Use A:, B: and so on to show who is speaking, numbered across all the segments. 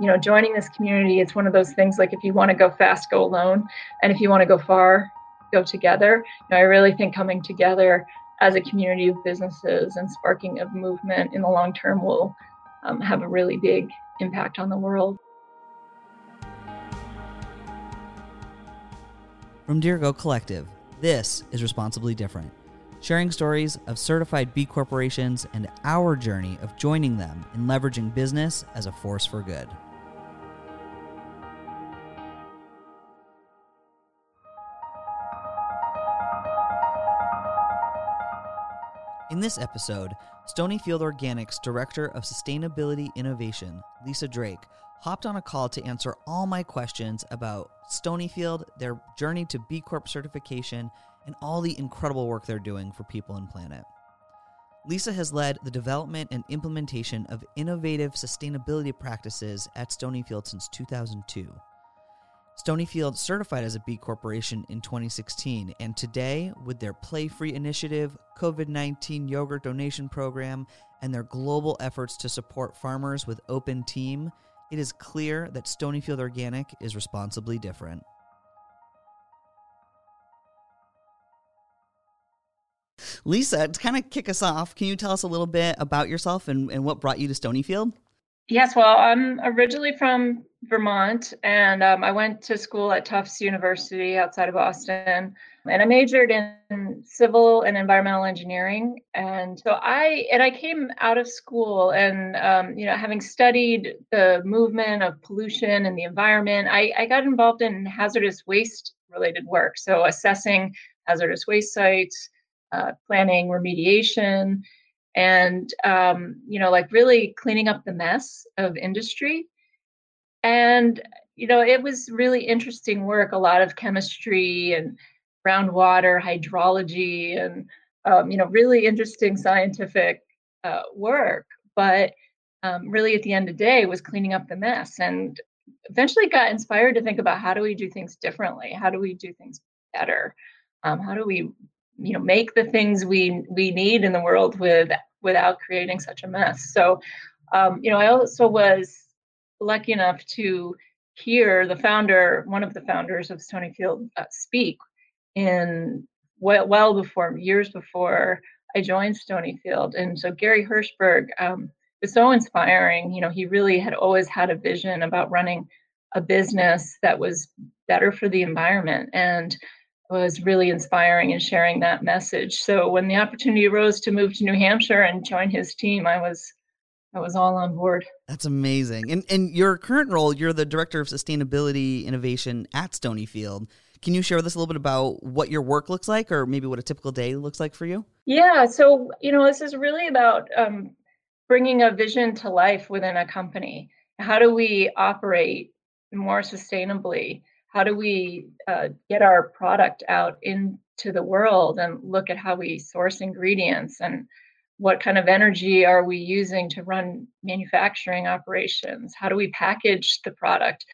A: you know, joining this community, it's one of those things like if you want to go fast, go alone. And if you want to go far, go together. You know, I really think coming together as a community of businesses and sparking of movement in the long term will um, have a really big impact on the world.
B: From Dirigo Collective, this is Responsibly Different, sharing stories of certified B corporations and our journey of joining them in leveraging business as a force for good. In this episode, Stonyfield Organics Director of Sustainability Innovation, Lisa Drake, hopped on a call to answer all my questions about Stonyfield, their journey to B Corp certification, and all the incredible work they're doing for people and planet. Lisa has led the development and implementation of innovative sustainability practices at Stonyfield since 2002. Stonyfield certified as a B Corporation in 2016, and today, with their Play Free initiative, COVID 19 yogurt donation program, and their global efforts to support farmers with Open Team, it is clear that Stonyfield Organic is responsibly different. Lisa, to kind of kick us off, can you tell us a little bit about yourself and, and what brought you to Stonyfield?
A: Yes, well, I'm originally from Vermont, and um, I went to school at Tufts University outside of Boston, and I majored in civil and environmental engineering. And so I and I came out of school, and um, you know, having studied the movement of pollution and the environment, I, I got involved in hazardous waste related work, so assessing hazardous waste sites, uh, planning remediation and um, you know like really cleaning up the mess of industry. And you know it was really interesting work a lot of chemistry and groundwater hydrology and um, you know really interesting scientific uh, work. But um, really at the end of the day was cleaning up the mess and eventually got inspired to think about how do we do things differently? How do we do things better? Um, how do we you know make the things we we need in the world with without creating such a mess. So um, you know i also was lucky enough to hear the founder one of the founders of stonyfield uh, speak in well, well before years before i joined stonyfield and so gary hirshberg um, was so inspiring. You know he really had always had a vision about running a business that was better for the environment. And was really inspiring and sharing that message. So when the opportunity arose to move to New Hampshire and join his team, I was I was all on board.
B: That's amazing. And and your current role, you're the director of sustainability innovation at Stonyfield. Can you share with us a little bit about what your work looks like, or maybe what a typical day looks like for you?
A: Yeah. So you know, this is really about um, bringing a vision to life within a company. How do we operate more sustainably? How do we uh, get our product out into the world and look at how we source ingredients and what kind of energy are we using to run manufacturing operations? How do we package the product?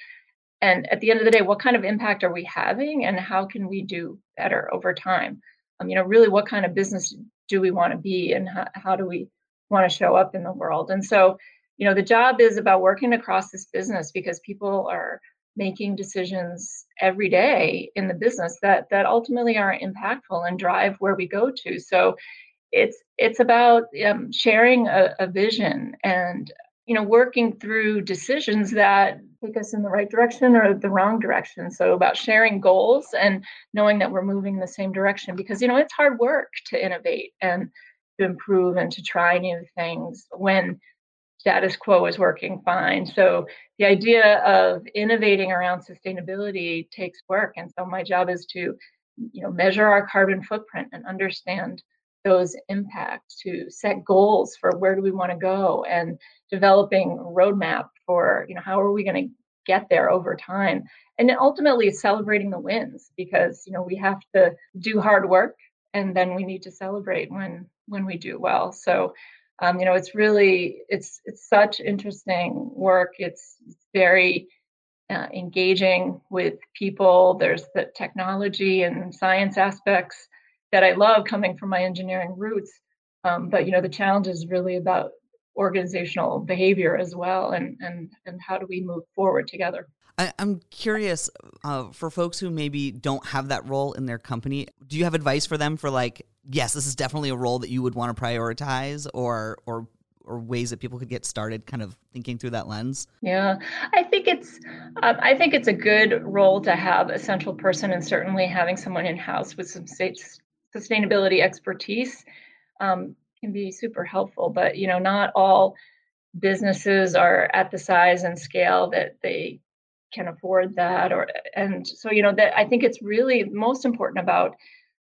A: And at the end of the day what kind of impact are we having and how can we do better over time? Um, you know really what kind of business do we want to be and how, how do we want to show up in the world? And so you know the job is about working across this business because people are making decisions every day in the business that that ultimately are impactful and drive where we go to. So it's it's about um, sharing a, a vision and you know working through decisions that take us in the right direction or the wrong direction. So about sharing goals and knowing that we're moving in the same direction because you know it's hard work to innovate and to improve and to try new things when status quo is working fine. So the idea of innovating around sustainability takes work. And so my job is to, you know, measure our carbon footprint and understand those impacts, to set goals for where do we want to go and developing roadmap for, you know, how are we going to get there over time. And ultimately celebrating the wins because, you know, we have to do hard work and then we need to celebrate when when we do well. So um, you know it's really it's it's such interesting work. It's, very uh, engaging with people. There's the technology and science aspects that i love coming from my engineering roots. Um, but you know the challenge is really about organizational behavior as well and and and how do we move forward together.
B: I, am curious uh, for folks who maybe don't have that role in their company. Do you have advice for them for like, yes, this is definitely a role that you would want to prioritize, or or or ways that people could get started, kind of thinking through that lens?
A: Yeah, I think it's um, I think it's a good role to have a central person, and certainly having someone in house with some sustainability expertise um, can be super helpful. But you know, not all businesses are at the size and scale that they can afford that or and so you know that i think it's really most important about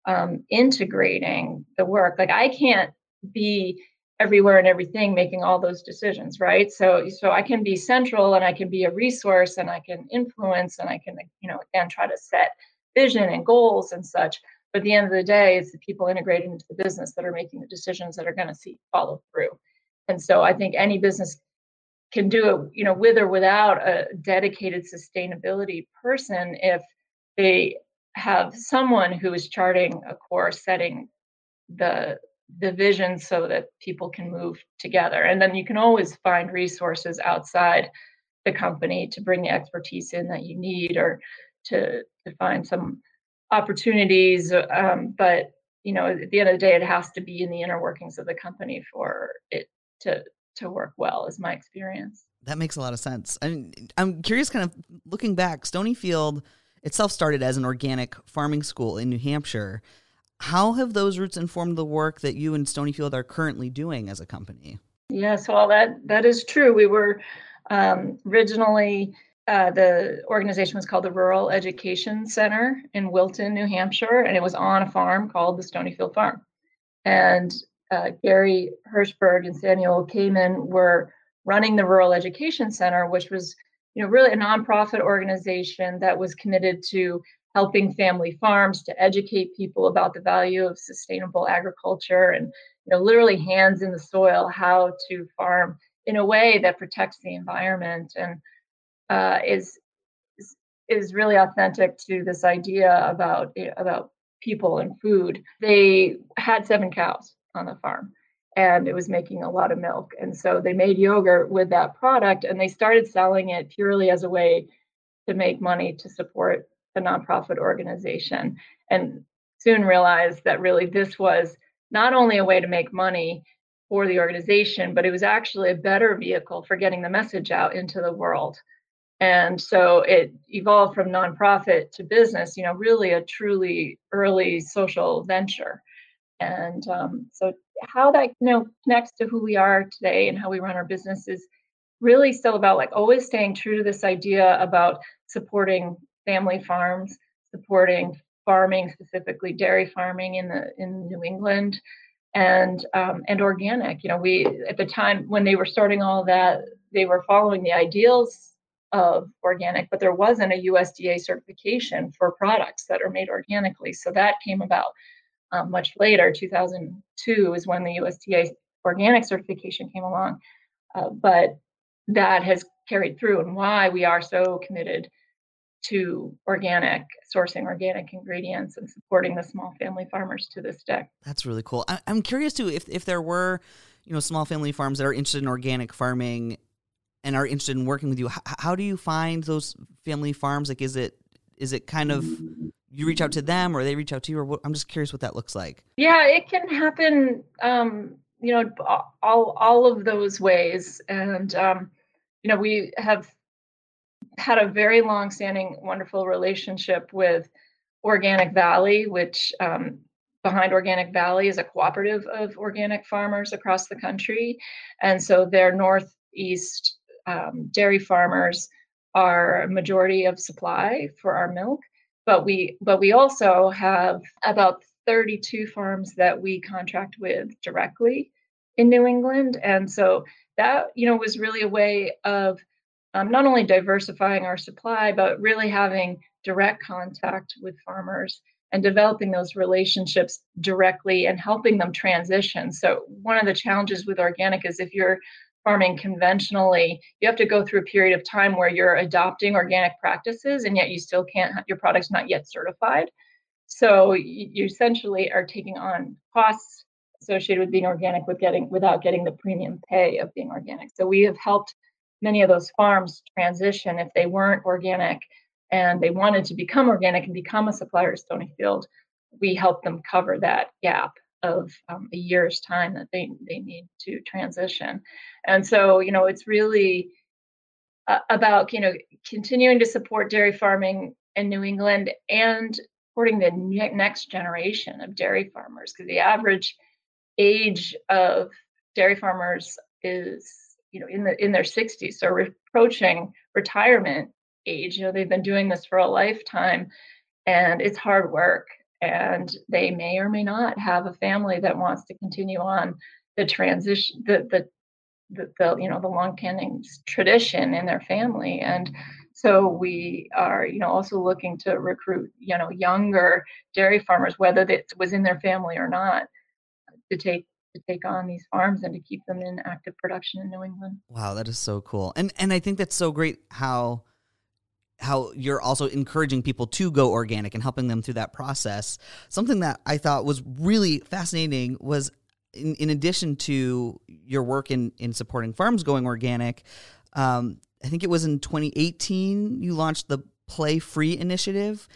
A: um, integrating the work like i can't be everywhere and everything making all those decisions right? So so i can be central and i can be a resource and i can influence and i can you know again try to set vision and goals and such but at the end of the day it's the people integrated into the business that are making the decisions that are going to see follow through. And so i think any business can do it, you know, with or without a dedicated sustainability person if they have someone who is charting a course, setting the the vision so that people can move together. And then you can always find resources outside the company to bring the expertise in that you need or to to find some opportunities. Um, but you know, at the end of the day, it has to be in the inner workings of the company for it to to work well is my experience
B: that makes a lot of sense and i'm curious kind of looking back stonyfield itself started as an organic farming school in new hampshire how have those roots informed the work that you and stonyfield are currently doing as a company
A: yes well that that is true we were um, originally uh, the organization was called the Rural Education Center in Wilton, New Hampshire, and it was on a farm called the Stonyfield Farm. And uh, Gary Hirshberg and Samuel Kaymen were running the Rural Education Center, which was you know really a nonprofit organization that was committed to helping family farms to educate people about the value of sustainable agriculture and you know literally hands in the soil how to farm in a way that protects the environment and uh, is is really authentic to this idea about about people and food. They had seven cows on the farm and it was making a lot of milk. And so they made yogurt with that product and they started selling it purely as a way to make money to support the nonprofit organization. And soon realized that really this was not only a way to make money for the organization, but it was actually a better vehicle for getting the message out into the world. And so it evolved from nonprofit to business, you know, really a truly early social venture. And um, so, how that you know connects to who we are today and how we run our business is really still about like always staying true to this idea about supporting family farms, supporting farming, specifically dairy farming in the in New England, and um, and organic. You know, we at the time when they were starting all that, they were following the ideals of organic, but there wasn't a USDA certification for products that are made organically. So that came about um, much later, 2002 is when the USDA organic certification came along. Uh, but that has carried through and why we are so committed to organic sourcing organic ingredients and supporting the small family farmers to this day.
B: That's really cool. I, am curious too if, if there were you know small family farms that are interested in organic farming and are interested in working with you how, how do you find those family farms? Like is it is it kind of you reach out to them or they reach out to you or what, i'm just curious what that looks like.
A: Yeah it can happen um, you know all all of those ways. And um, you know we have had a very long standing wonderful relationship with organic valley which um, behind organic valley is a cooperative of organic farmers across the country. And so their northeast um, dairy farmers are a majority of supply for our milk but we but we also have about 32 farms that we contract with directly in New England, and so that you know was really a way of um, not only diversifying our supply, but really having direct contact with farmers and developing those relationships directly and helping them transition. So one of the challenges with organic is if you're farming conventionally, you have to go through a period of time where you're adopting organic practices and yet you still can't, your product's not yet certified. So you essentially are taking on costs associated with being organic with getting without getting the premium pay of being organic. So we have helped many of those farms transition if they weren't organic and they wanted to become organic and become a supplier to Stonyfield. We help them cover that gap of um, a year's time that they they need to transition. And so, you know, it's really uh, about you know continuing to support dairy farming in New England and supporting the next generation of dairy farmers because the average age of dairy farmers is you know in the in their 60s so we're approaching retirement age. You know they've been doing this for a lifetime and it's hard work and they may or may not have a family that wants to continue on the transition the the the, the you know the long standing tradition in their family and so we are you know also looking to recruit you know younger dairy farmers whether it was in their family or not to take to take on these farms and to keep them in active production in New England.
B: Wow, that is so cool. And and I think that's so great how how you're also encouraging people to go organic and helping them through that process. Something that I thought was really fascinating was in, in addition to your work in in supporting farms going organic, um, I think it was in 2018 you launched the Play Free initiative.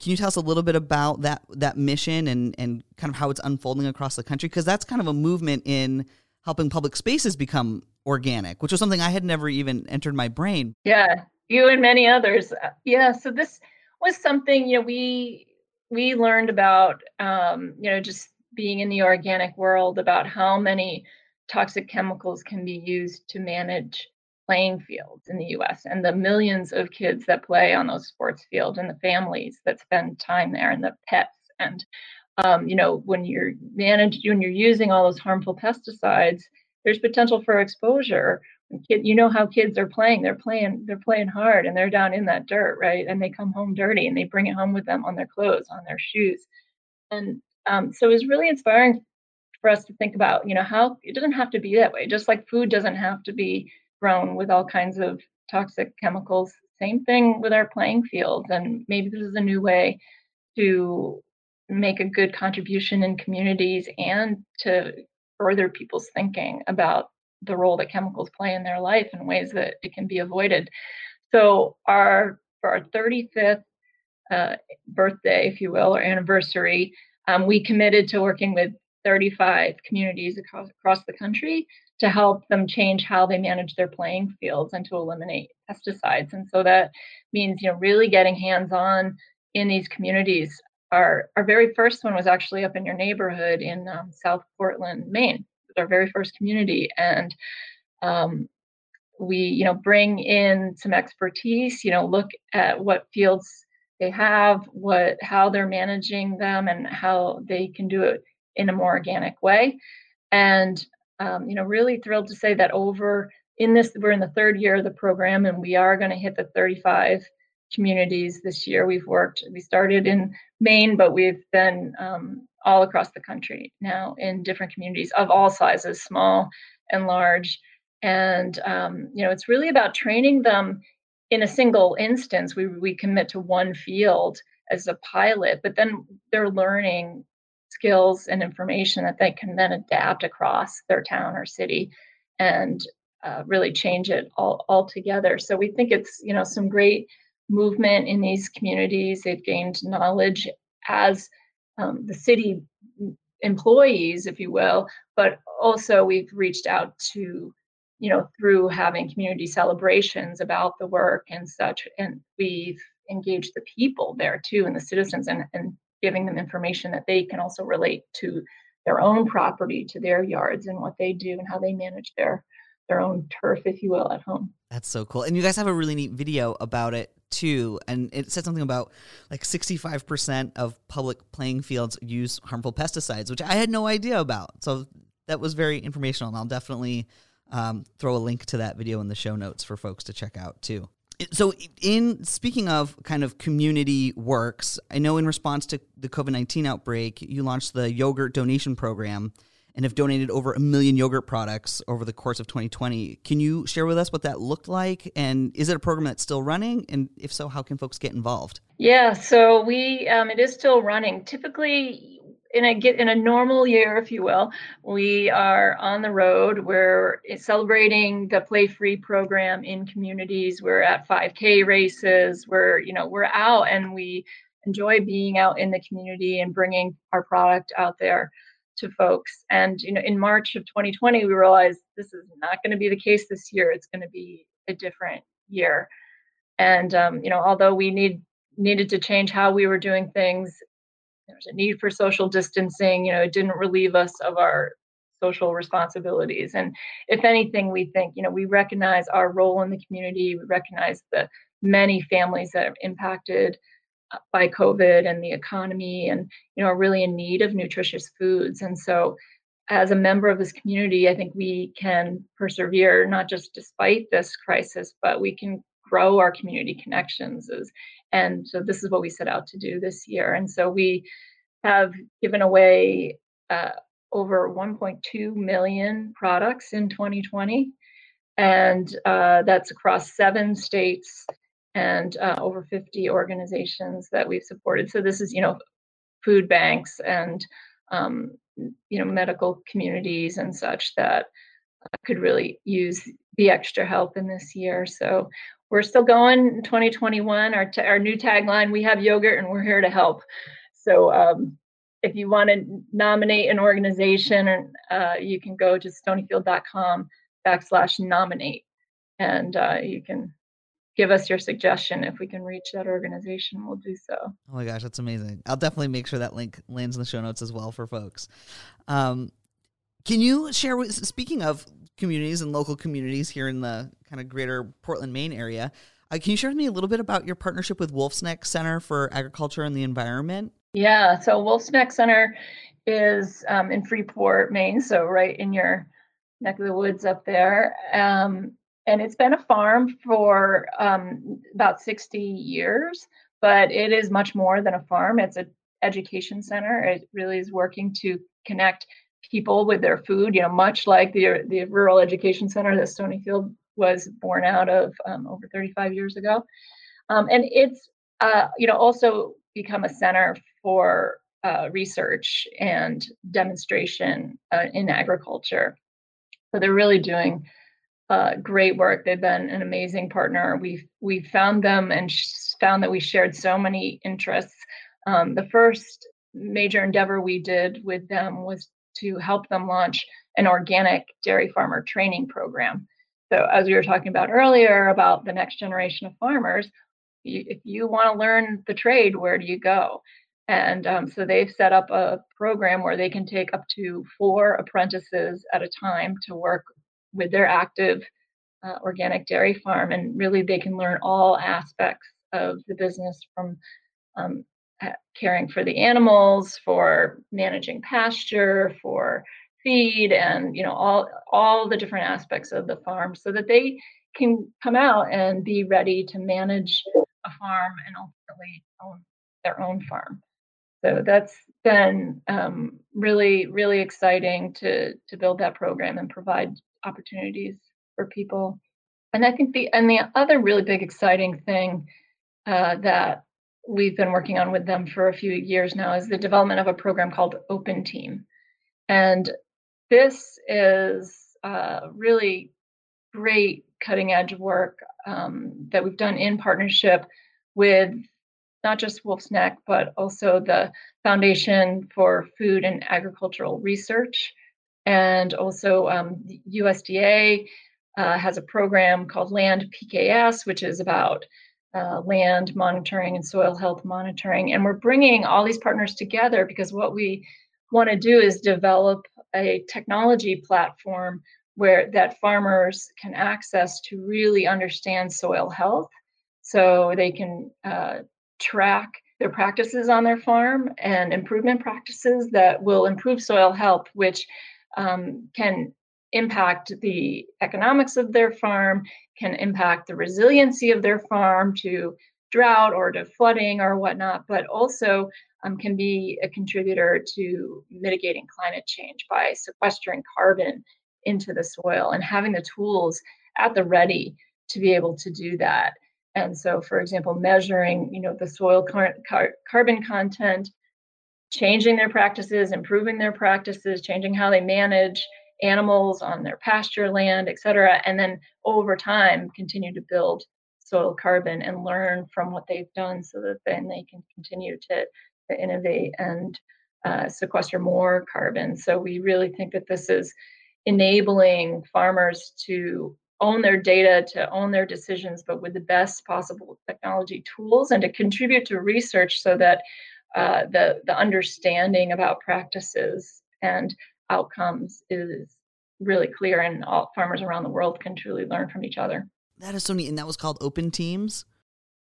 B: Can you tell us a little bit about that that mission and and kind of how it's unfolding across the country? Because that's kind of a movement in helping public spaces become organic, which was something I had never even entered my brain.
A: Yeah, you and many others. Uh, yeah, so this was something you know we we learned about um, you know just being in the organic world about how many toxic chemicals can be used to manage playing fields in the US and the millions of kids that play on those sports fields and the families that spend time there and the pets and um, you know when you're managed when you're using all those harmful pesticides there's potential for exposure kid you know how kids are playing they're playing they're playing hard and they're down in that dirt right and they come home dirty and they bring it home with them on their clothes on their shoes and um, so it was really inspiring for us to think about you know how it doesn't have to be that way just like food doesn't have to be grown with all kinds of toxic chemicals. Same thing with our playing fields. And maybe this is a new way to make a good contribution in communities and to further people's thinking about the role that chemicals play in their life and ways that it can be avoided. So our for our 35th uh, birthday, if you will, or anniversary, um, we committed to working with 35 communities across, across the country to help them change how they manage their playing fields and to eliminate pesticides. And so that means, you know, really getting hands-on in these communities. Our our very first one was actually up in your neighborhood in um, South Portland, Maine. Our very first community, and um, we, you know, bring in some expertise. You know, look at what fields they have, what how they're managing them, and how they can do it in a more organic way. And um, you know, really thrilled to say that over in this, we're in the third year of the program, and we are going to hit the 35 communities this year. We've worked, we started in Maine, but we've been um, all across the country now in different communities of all sizes, small and large. And um, you know, it's really about training them in a single instance. We we commit to one field as a pilot, but then they're learning skills and information that they can then adapt across their town or city and uh, really change it all altogether. So we think it's you know some great movement in these communities. They've gained knowledge as um, the city employees, if you will, but also we've reached out to you know through having community celebrations about the work and such, and we've engaged the people there too and the citizens and, and giving them information that they can also relate to their own property, to their yards, and what they do and how they manage their their own turf, if you will, at home.
B: That's so cool. And you guys have a really neat video about it too. And it said something about like 65% of public playing fields use harmful pesticides, which I had no idea about. So that was very informational. And I'll definitely um, throw a link to that video in the show notes for folks to check out too so in speaking of kind of community works i know in response to the covid-19 outbreak you launched the yogurt donation program and have donated over a million yogurt products over the course of 2020 can you share with us what that looked like and is it a program that's still running and if so how can folks get involved
A: yeah so we um, it is still running typically in a get in a normal year, if you will, we are on the road. We're celebrating the Play Free program in communities. We're at 5K races. We're you know we're out and we enjoy being out in the community and bringing our product out there to folks. And you know, in March of 2020, we realized this is not going to be the case this year. It's going to be a different year. And um, you know, although we need needed to change how we were doing things, there's a need for social distancing. You know, it didn't relieve us of our social responsibilities. And if anything, we think, you know, we recognize our role in the community. We recognize the many families that are impacted by COVID and the economy and you know are really in need of nutritious foods. And so as a member of this community, I think we can persevere not just despite this crisis, but we can grow our community connections. And so this is what we set out to do this year. And so we have given away uh, over 1.2 million products in 2020. And uh, that's across seven states and uh, over 50 organizations that we've supported. So this is, you know, food banks and, um, you know, medical communities and such that uh, could really use the extra help in this year. So we're still going 2021. Our, t- our new tagline, we have yogurt and we're here to help. So um, if you want to nominate an organization, uh, you can go to stonyfield.com backslash nominate and uh, you can give us your suggestion. If we can reach that organization, we'll do so.
B: Oh my gosh, that's amazing. I'll definitely make sure that link lands in the show notes as well for folks. Um, can you share with, speaking of communities and local communities here in the kind of greater Portland, Maine area, uh, can you share with me a little bit about your partnership with Wolf's Neck Center for Agriculture and the Environment?
A: Yeah, so Wolf's Neck Center is um, in Freeport, Maine, so right in your neck of the woods up there. Um, and it's been a farm for um, about 60 years but it is much more than a farm. It's an education center. It really is working to connect people with their food you know much like the the rural education center that stonyfield was born out of um, over 35 years ago. Um, and it's uh, you know also become a center for uh, research and demonstration uh, in agriculture. So they're really doing uh, great work. They've been an amazing partner. We've we found them and found that we shared so many interests. Um, the first major endeavor we did with them was to help them launch an organic dairy farmer training program. So, as we were talking about earlier about the next generation of farmers, you, if you want to learn the trade, where do you go? And um, so they've set up a program where they can take up to four apprentices at a time to work with their active uh, organic dairy farm. And really, they can learn all aspects of the business from um, caring for the animals, for managing pasture, for feed, and you know all all the different aspects of the farm, so that they can come out and be ready to manage a farm and ultimately own their own farm. So that's been um, really, really exciting to to build that program and provide opportunities for people. And I think the and the other really big exciting thing uh, that we've been working on with them for a few years now is the development of a program called Open Team, and this is uh, really great cutting edge work um, that we've done in partnership with not just Wolf's Neck, but also the Foundation for Food and Agricultural Research, and also um, USDA uh, has a program called Land PKS, which is about uh, land monitoring and soil health monitoring. And we're bringing all these partners together because what we want to do is develop a technology platform where that farmers can access to really understand soil health so they can uh, track their practices on their farm and improvement practices that will improve soil health which um, can impact the economics of their farm, can impact the resiliency of their farm to drought or to flooding or whatnot, but also um, can be a contributor to mitigating climate change by sequestering carbon into the soil and having the tools at the ready to be able to do that. And so, for example, measuring, you know, the soil car- car- carbon content changing their practices, improving their practices, changing how they manage animals on their pasture land, et cetera, and then over time continue to build soil carbon and learn from what they've done so that then they can continue to, to innovate and uh, sequester more carbon. So we really think that this is enabling farmers to own their data, to own their decisions, but with the best possible technology tools and to contribute to research so that uh, the, the understanding about practices and outcomes is really clear and all farmers around the world can truly learn from each other.
B: That is so neat. And that was called Open Teams?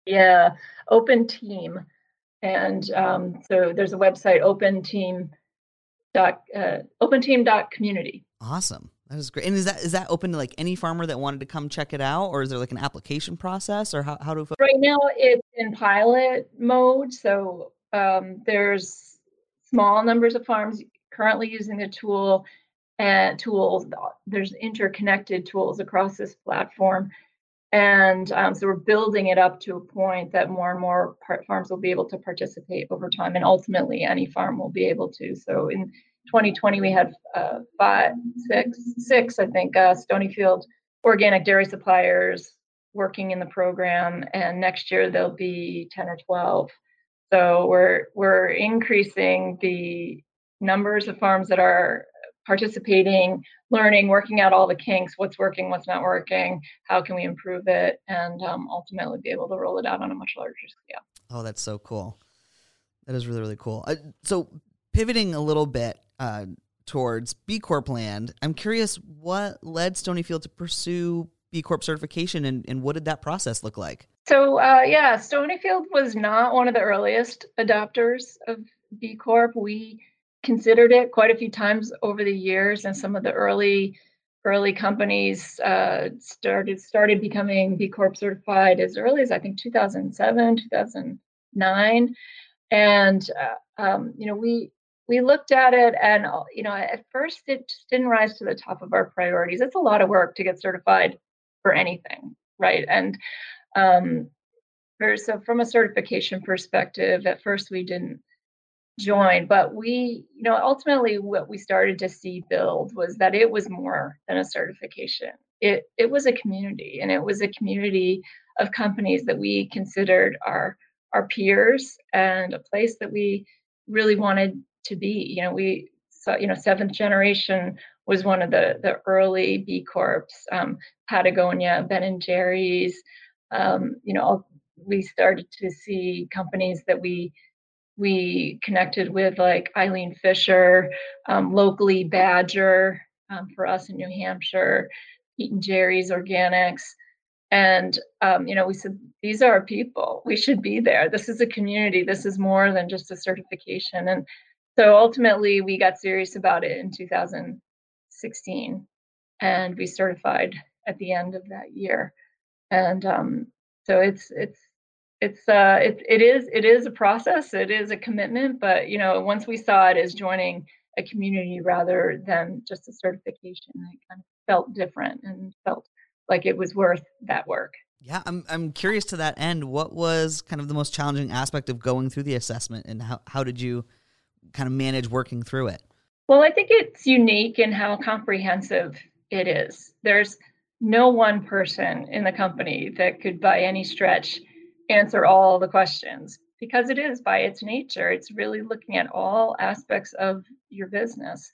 A: Yeah, Open Team. And um, so there's a website, open team dot uh, Community.
B: Awesome. That is great. And is that is that open to like any farmer that wanted to come check it out, or is there like an application process, or how how do?
A: Right now, it's in pilot mode. So um, there's small numbers of farms currently using the tool and tools. There's interconnected tools across this platform, and um, so we're building it up to a point that more and more farms will be able to participate over time, and ultimately any farm will be able to. So in 2020, we had uh, five, six, six, I think, uh, Stonyfield organic dairy suppliers working in the program, and next year there'll be 10 or 12. So we're we're increasing the numbers of farms that are participating, learning, working out all the kinks, what's working, what's not working, how can we improve it, and um, ultimately be able to roll it out on a much larger scale.
B: Oh, that's so cool. That is really, really cool. Uh, so, pivoting a little bit uh, towards B Corp land, I'm curious what led Stonyfield to pursue B Corp certification and, and what did that process look like?
A: So, uh, yeah, Stonyfield was not one of the earliest adopters of B Corp. We considered it quite a few times over the years, and some of the early early companies uh, started started becoming B Corp certified as early as I think 2007, 2009, and uh, um, you know we we looked at it and uh, you know at first it just didn't rise to the top of our priorities. It's a lot of work to get certified for anything, right? And um, so from a certification perspective, at first we didn't join but we you know ultimately what we started to see build was that it was more than a certification. It it was a community and it was a community of companies that we considered our our peers and a place that we really wanted to be. You know we saw you know seventh generation was one of the the early b corps um, patagonia ben and jerry's um, you know we started to see companies that we we connected with like Eileen Fisher, um, locally Badger um, for us in New Hampshire, and Jerry's Organics. And, um, you know, we said, these are our people. We should be there. This is a community. This is more than just a certification. And so ultimately, we got serious about it in 2016 and we certified at the end of that year. And um, so it's, it's, it's uh it, it is it is a process it is a commitment but you know once we saw it as joining a community rather than just a certification it kind of felt different and felt like it was worth that work.
B: Yeah i'm i'm curious to that end. What was kind of the most challenging aspect of going through the assessment and how, how did you kind of manage working through it?
A: Well i think it's unique in how comprehensive it is. There's no one person in the company that could by any stretch answer all the questions. Because it is by its nature it's really looking at all aspects of your business.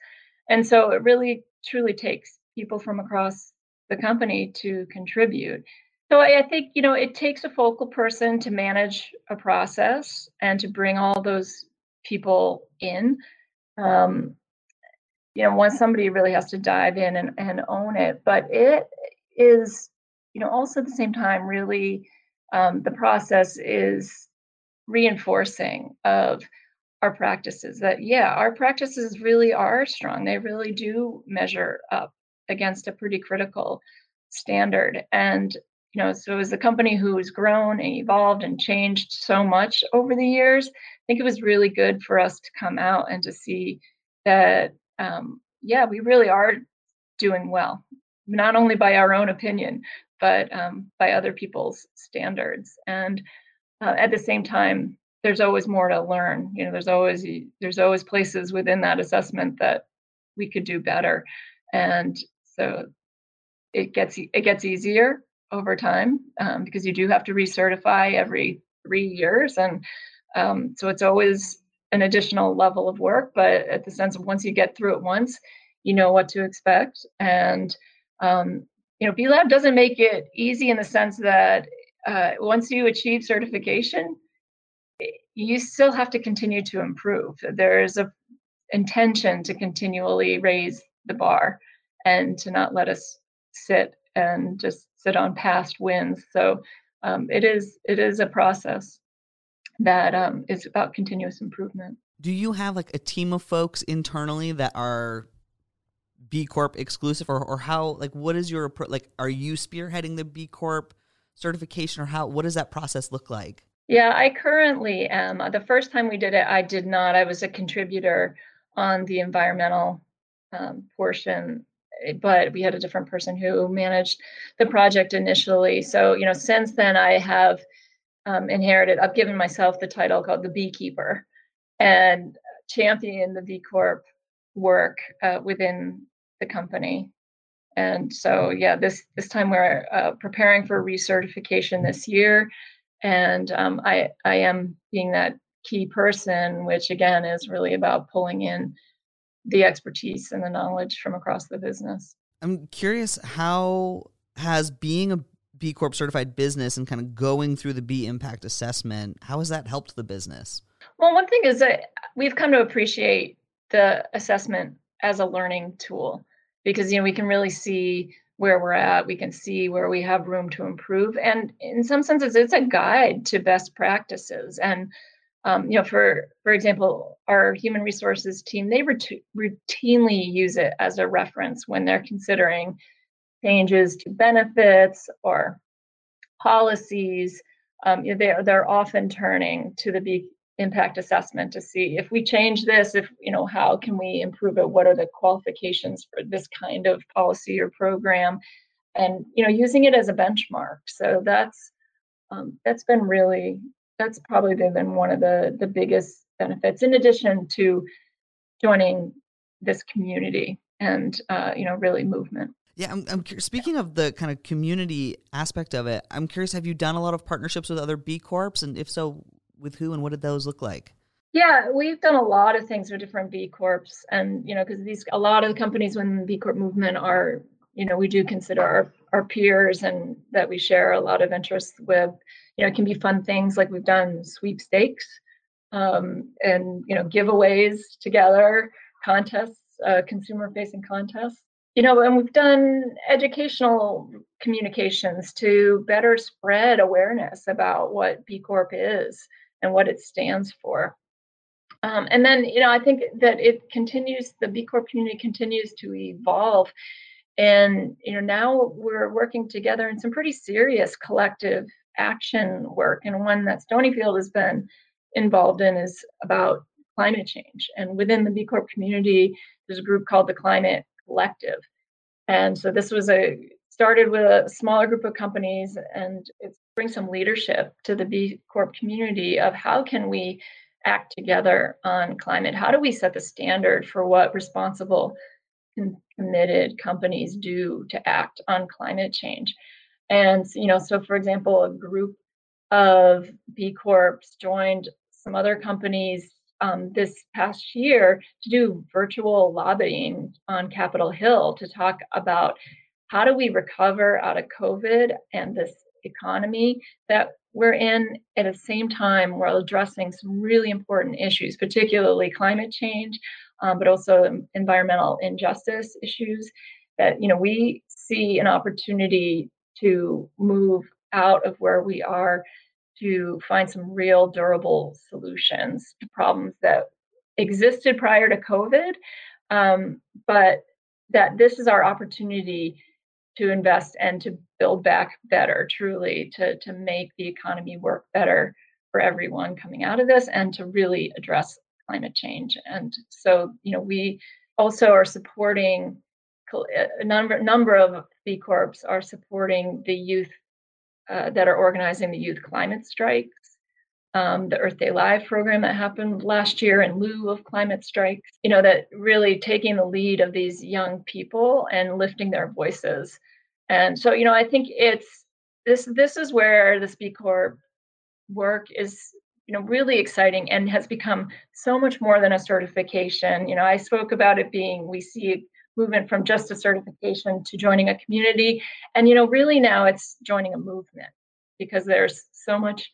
A: And so it really truly takes people from across the company to contribute. So i think you know it takes a focal person to manage a process and to bring all those people in. Um, you know once somebody really has to dive in and, and own it but it is you know also at the same time really um, the process is reinforcing of our practices that yeah our practices really are strong. They really do measure up against a pretty critical standard. And you know so as a company who has grown and evolved and changed so much over the years i think it was really good for us to come out and to see that um, yeah we really are doing well not only by our own opinion but um, by other people's standards. And uh, at the same time, there's always more to learn. You know, there's always there's always places within that assessment that we could do better, and so it gets it gets easier over time um, because you do have to recertify every three years, and um, so it's always an additional level of work. But at the sense of once you get through it once, you know what to expect, and um, you know, B Lab doesn't make it easy in the sense that uh, once you achieve certification, you still have to continue to improve. There's a intention to continually raise the bar and to not let us sit and just sit on past wins. So um, it is it is a process that um, is about continuous improvement.
B: Do you have like a team of folks internally that are B Corp exclusive, or or how like what is your like? Are you spearheading the B Corp certification, or how what does that process look like?
A: Yeah, I currently am. The first time we did it, I did not. I was a contributor on the environmental um, portion, eh, but we had a different person who managed the project initially. So, you know, since then, I have um, inherited, I've given myself the title called the Beekeeper and champion the B Corp work uh, within the company. And so, yeah, this this time we're uh, preparing for recertification this year and um, I I am being that key person, which again is really about pulling in the expertise and the knowledge from across the business.
B: I'm curious how has being a B Corp certified business and kind of going through the B impact assessment, how has that helped the business?
A: Well, one thing is that we've come to appreciate the assessment as a learning tool because you know we can really see where we're at. We can see where we have room to improve. And in some senses, it's a guide to best practices. And um, you know, for for example, our human resources team they routinely use it as a reference when they're considering changes to benefits or policies. Um, you know, they're they're often turning to the impact assessment to see if we change this if you know how can we improve it what are the qualifications for this kind of policy or program and you know using it as a benchmark so that's um, that's been really that's probably been one of the the biggest benefits in addition to joining this community and uh, you know really movement
B: yeah, I'm, I'm speaking of the kind of community aspect of it. I'm curious, have you done a lot of partnerships with other B Corps? And if so, with who and what did those look like?
A: Yeah, we've done a lot of things with different B Corps, and you know, because these a lot of the companies within the B Corp movement are, you know, we do consider our our peers and that we share a lot of interests with. You know, it can be fun things like we've done sweepstakes, um, and you know, giveaways together, contests, uh, consumer-facing contests. You know, and we've done educational communications to better spread awareness about what B Corp is and what it stands for. Um, and then, you know, I think that it continues, the B Corp community continues to evolve. And, you know, now we're working together in some pretty serious collective action work. And one that Stonyfield has been involved in is about climate change. And within the B Corp community, there's a group called the Climate Collective. And so this was a started with a smaller group of companies and it's bring some leadership to the B Corp community of how can we act together on climate? How do we set the standard for what responsible, committed companies do to act on climate change? And you know, so for example, a group of B Corps joined some other companies um, this past year to do virtual lobbying on Capitol Hill to talk about how do we recover out of COVID and this economy that we're in at the same time while addressing some really important issues, particularly climate change, um, but also environmental injustice issues. That you know we see an opportunity to move out of where we are to find some real durable solutions to problems that existed prior to COVID, um, but that this is our opportunity to invest and to build back better, truly, to, to make the economy work better for everyone coming out of this and to really address climate change. And so, you know, we also are supporting a number number of B Corps are supporting the youth uh, that are organizing the youth climate strikes um, the Earth Day Live program that happened last year in lieu of climate strikes, you know, that really taking the lead of these young people and lifting their voices. And so, you know, I think it's this this is where the B Corp work is you know really exciting and has become so much more than a certification you know i spoke about it being we see movement from just a certification to joining a community and you know really now it's joining a movement because there's so much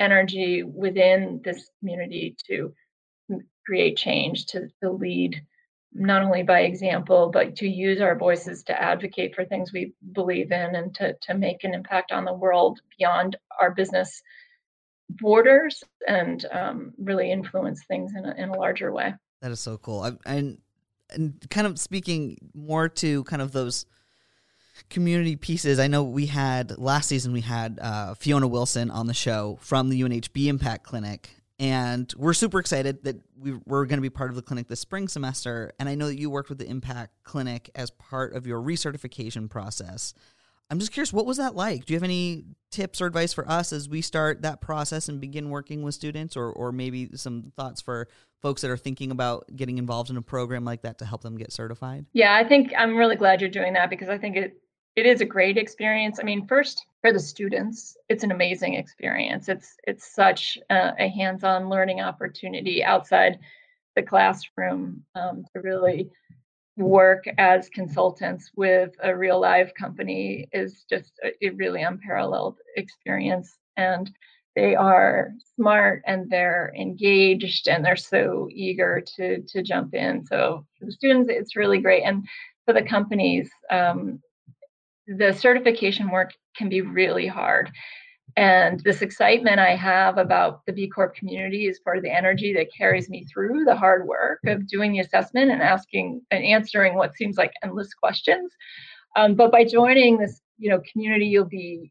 A: energy within this community to create change, to, to lead not only by example, but to use our voices to advocate for things we believe in and to, to make an impact on the world beyond our business borders and um, really influence things in a, in a larger way.
B: That is so cool. I, and, and kind of speaking more to kind of those community pieces. I know we had last season we had uh, Fiona Wilson on the show from the UNHB Impact Clinic, and we're super excited that we, we're going to be part of the clinic this spring semester. And I know that you worked with the Impact Clinic as part of your recertification process. I'm just curious, what was that like? Do you have any tips or advice for us as we start that process and begin working with students, or or maybe some thoughts for folks that are thinking about getting involved in a program like that to help them get certified?
A: Yeah, I think I'm really glad you're doing that because I think it it is a great experience. I mean, first for the students, it's an amazing experience. It's it's such a, a hands-on learning opportunity outside the classroom um, to really work as consultants with a real live company is just a, a really unparalleled experience. And they are smart and they're engaged and they're so eager to to jump in. So for the students, it's really great. And for the companies, um, the certification work can be really hard. And this excitement I have about the B Corp community is part of the energy that carries me through the hard work of doing the assessment and asking and answering what seems like endless questions. Um, but by joining this, you know, community, you'll be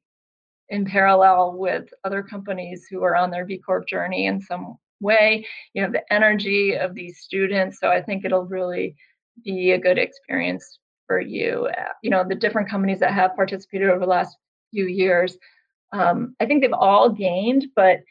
A: in parallel with other companies who are on their B Corp journey in some way. You know, the energy of these students. So I think it'll really be a good experience for you. You know, the different companies that have participated over the last few years, um, I think they've all gained, but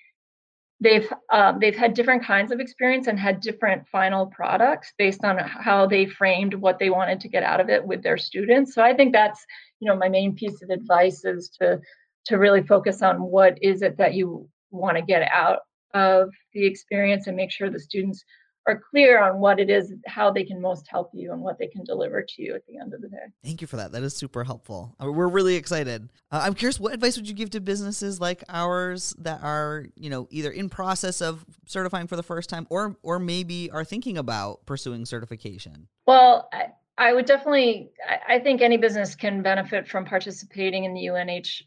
A: they've um, they've had different kinds of experience and had different final products based on how they framed what they wanted to get out of it with their students. So I think that's you know my main piece of advice is to to really focus on what is it that you want to get out of the experience and make sure the students are clear on what it is, how they can most help you, and what they can deliver to you at the end of the day.
B: Thank you for that. That is super helpful. Uh, we're really excited. Uh, I'm curious, what advice would you give to businesses like ours that are, you know, either in process of certifying for the first time, or or maybe are thinking about pursuing certification?
A: Well. I, I would definitely. I think any business can benefit from participating in the UNH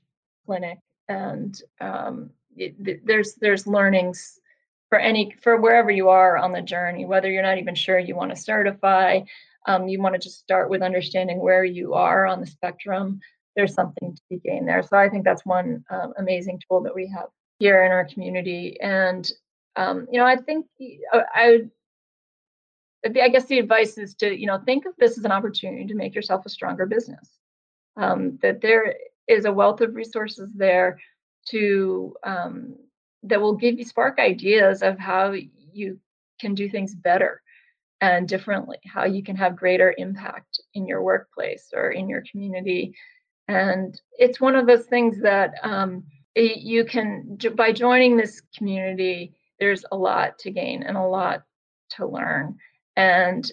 A: clinic, and um, it, there's there's learnings for any for wherever you are on the journey whether you're not even sure you want to certify um, you want to just start with understanding where you are on the spectrum there's something to be gained there so i think that's one um, amazing tool that we have here in our community and um, you know i think uh, i would I guess the advice is to, you know, think of this as an opportunity to make yourself a stronger business. Um, that there is a wealth of resources there to um, that will give you spark ideas of how you can do things better and differently, how you can have greater impact in your workplace or in your community. And it's one of those things that um, you can, by joining this community, there's a lot to gain and a lot to learn. And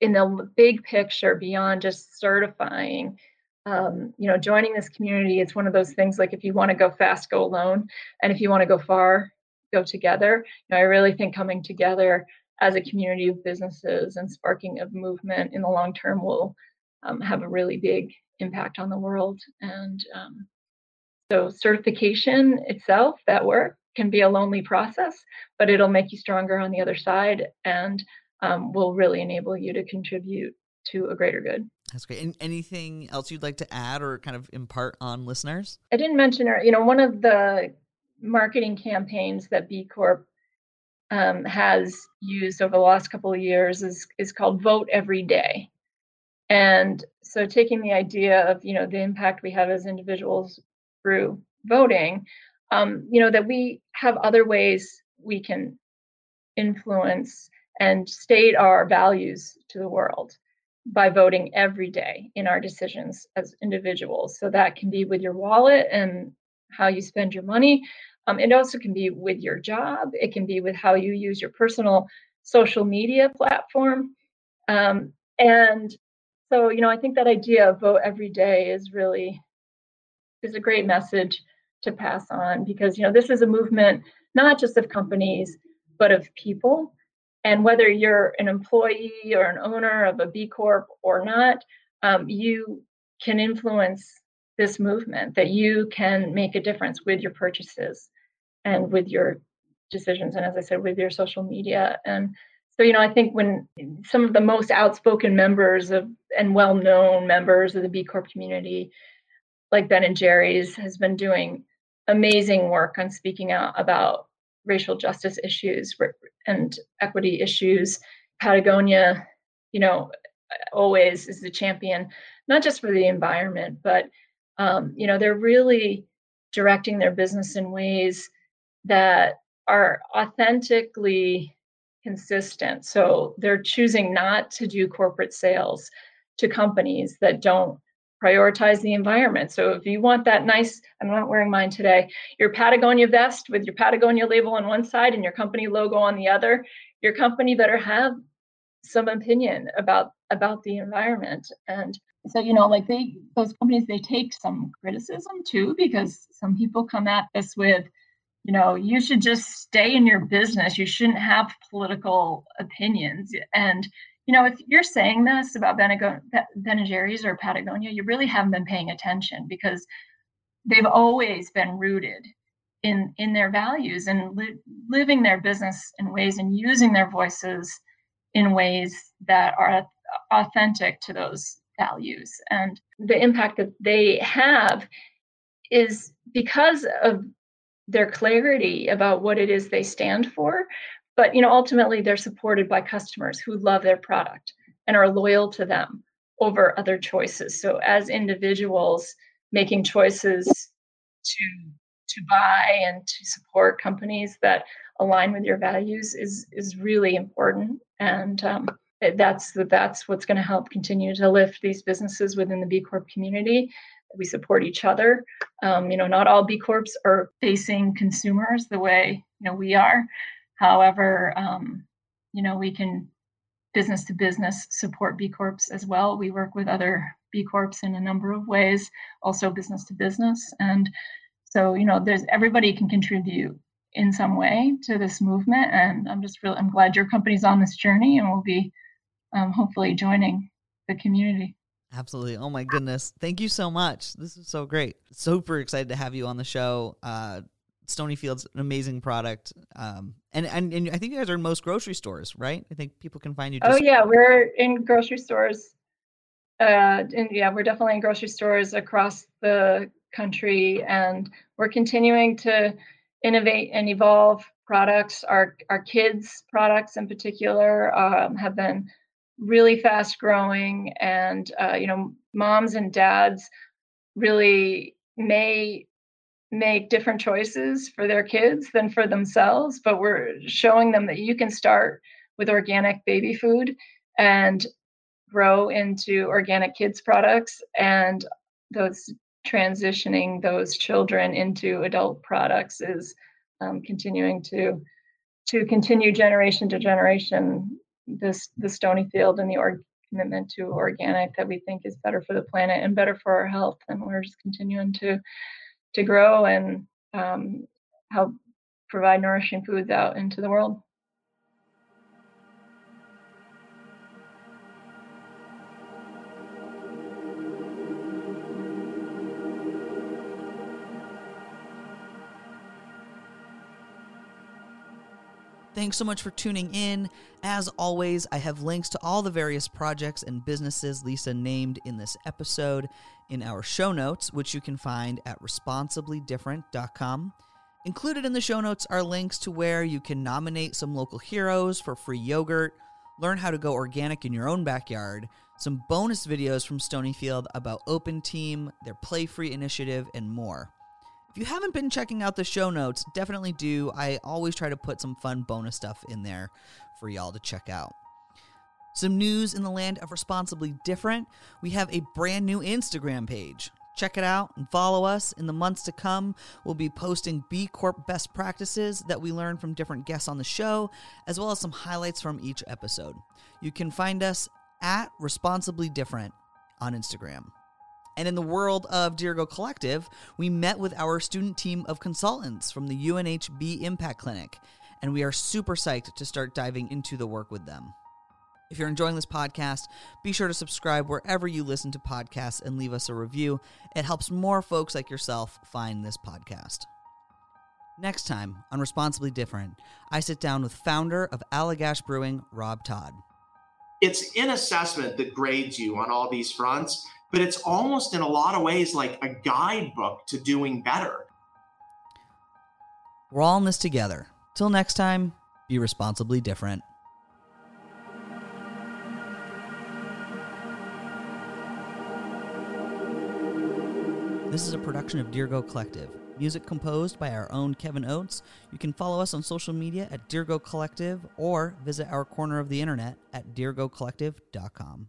A: in the big picture, beyond just certifying, um, you know, joining this community, it's one of those things like if you want to go fast, go alone. And if you want to go far, go together. You know, I really think coming together as a community of businesses and sparking of movement in the long term will um, have a really big impact on the world. And um, so, certification itself, that work, can be a lonely process, but it'll make you stronger on the other side and um, will really enable you to contribute to a greater good.
B: That's great. And anything else you'd like to add or kind of impart on listeners?
A: I didn't mention, you know, one of the marketing campaigns that B Corp um, has used over the last couple of years is is called Vote Every Day. And so, taking the idea of you know the impact we have as individuals through voting, um, you know, that we have other ways we can influence and state our values to the world by voting every day in our decisions as individuals. So that can be with your wallet and how you spend your money. Um, it also can be with your job. It can be with how you use your personal social media platform. Um, and so, you know, I think that idea of vote every day is really is a great message to pass on because you know this is a movement not just of companies but of people and whether you're an employee or an owner of a B Corp or not, um, you can influence this movement, that you can make a difference with your purchases and with your decisions. And as I said, with your social media. And so, you know, I think when some of the most outspoken members of and well known members of the B Corp community, like Ben and Jerry's, has been doing amazing work on speaking out about racial justice issues and equity issues. Patagonia, you know, always is the champion, not just for the environment, but um, you know, they're really directing their business in ways that are authentically consistent. So they're choosing not to do corporate sales to companies that don't prioritize the environment. So if you want that nice, I'm not wearing mine today, your Patagonia vest with your Patagonia label on one side and your company logo on the other, your company better have some opinion about about the environment. And so you know, like they those companies they take some criticism too because some people come at this with you know you should just stay in your business you shouldn't have political opinions and you know, if you're saying this about Ben Jerry's or Patagonia, you really haven't been paying attention because they've always been rooted in in their values and li- living their business in ways and using their voices in ways that are authentic to those values. And the impact that they have is because of their clarity about what it is they stand for but you know ultimately they're supported by customers who love their product and are loyal to them over other choices. So as individuals making choices to to buy and to support companies that align with your values is is really important. And um, that's that's what's going to help continue to lift these businesses within the b corp community. We support each other. Um, you know not all b corps are facing consumers the way you know we are However, um, you know, we can business to business support B Corps as well. We work with other B Corps in a number of ways, also business to business. And so, you know, there's everybody can contribute in some way to this movement. And I'm just really, I'm glad your company's on this journey and we'll be um, hopefully joining the community.
B: Absolutely. Oh my goodness. Thank you so much. This is so great. Super excited to have you on the show. Uh, Stonyfield's an amazing product. Um, and, and, and I think you guys are in most grocery stores, right? I think people can find you.
A: Oh, just- oh yeah, we're in grocery stores. Uh, and yeah, we're definitely in grocery stores across the country, and we're continuing to innovate and evolve products. Our our kids products in particular um, have been really fast growing, and uh, you know, moms and dads really may make different choices for their kids than for themselves, but we're showing them that you can start with organic baby food and grow into organic kids products and those transitioning those children into adult products is um, continuing to to continue generation to generation this the Stonyfield and the org- commitment to organic that we think is better for the planet and better for our health. And we're just continuing to to grow and um, help provide nourishing foods out into the world.
B: Thanks so much for tuning in. As always, I have links to all the various projects and businesses Lisa named in this episode in our show notes, which you can find at responsiblydifferent.com. Included in the show notes are links to where you can nominate some local heroes for free yogurt, learn how to go organic in your own backyard, some bonus videos from Stonyfield about Open Team, their Play Free initiative, and more. If you haven't been checking out the show notes, definitely do. I always try to put some fun bonus stuff in there for y'all to check out. Some news in the land of responsibly different. We have a brand new Instagram page. Check it out and follow us. In the months to come, we'll be posting B Corp best practices that we learn from different guests on the show, as well as some highlights from each episode. You can find us at Responsibly Different on Instagram. And in the world of Dirigo Collective, we met with our student team of consultants from the UNHB Impact Clinic, and we are super psyched to start diving into the work with them. If you're enjoying this podcast, be sure to subscribe wherever you listen to podcasts and leave us a review. It helps more folks like yourself find this podcast. Next time on Responsibly Different, I sit down with founder of Allagash Brewing, Rob Todd.
C: It's in assessment that grades you on all these fronts, but it's almost in a lot of ways like a guidebook to doing better.
B: We're all in this together. Till next time, be responsibly different. This is a production of Dirigo Collective. Music composed by our own Kevin Oates. You can follow us on social media at Dirigo Collective or visit our corner of the internet at dirigocollective.com.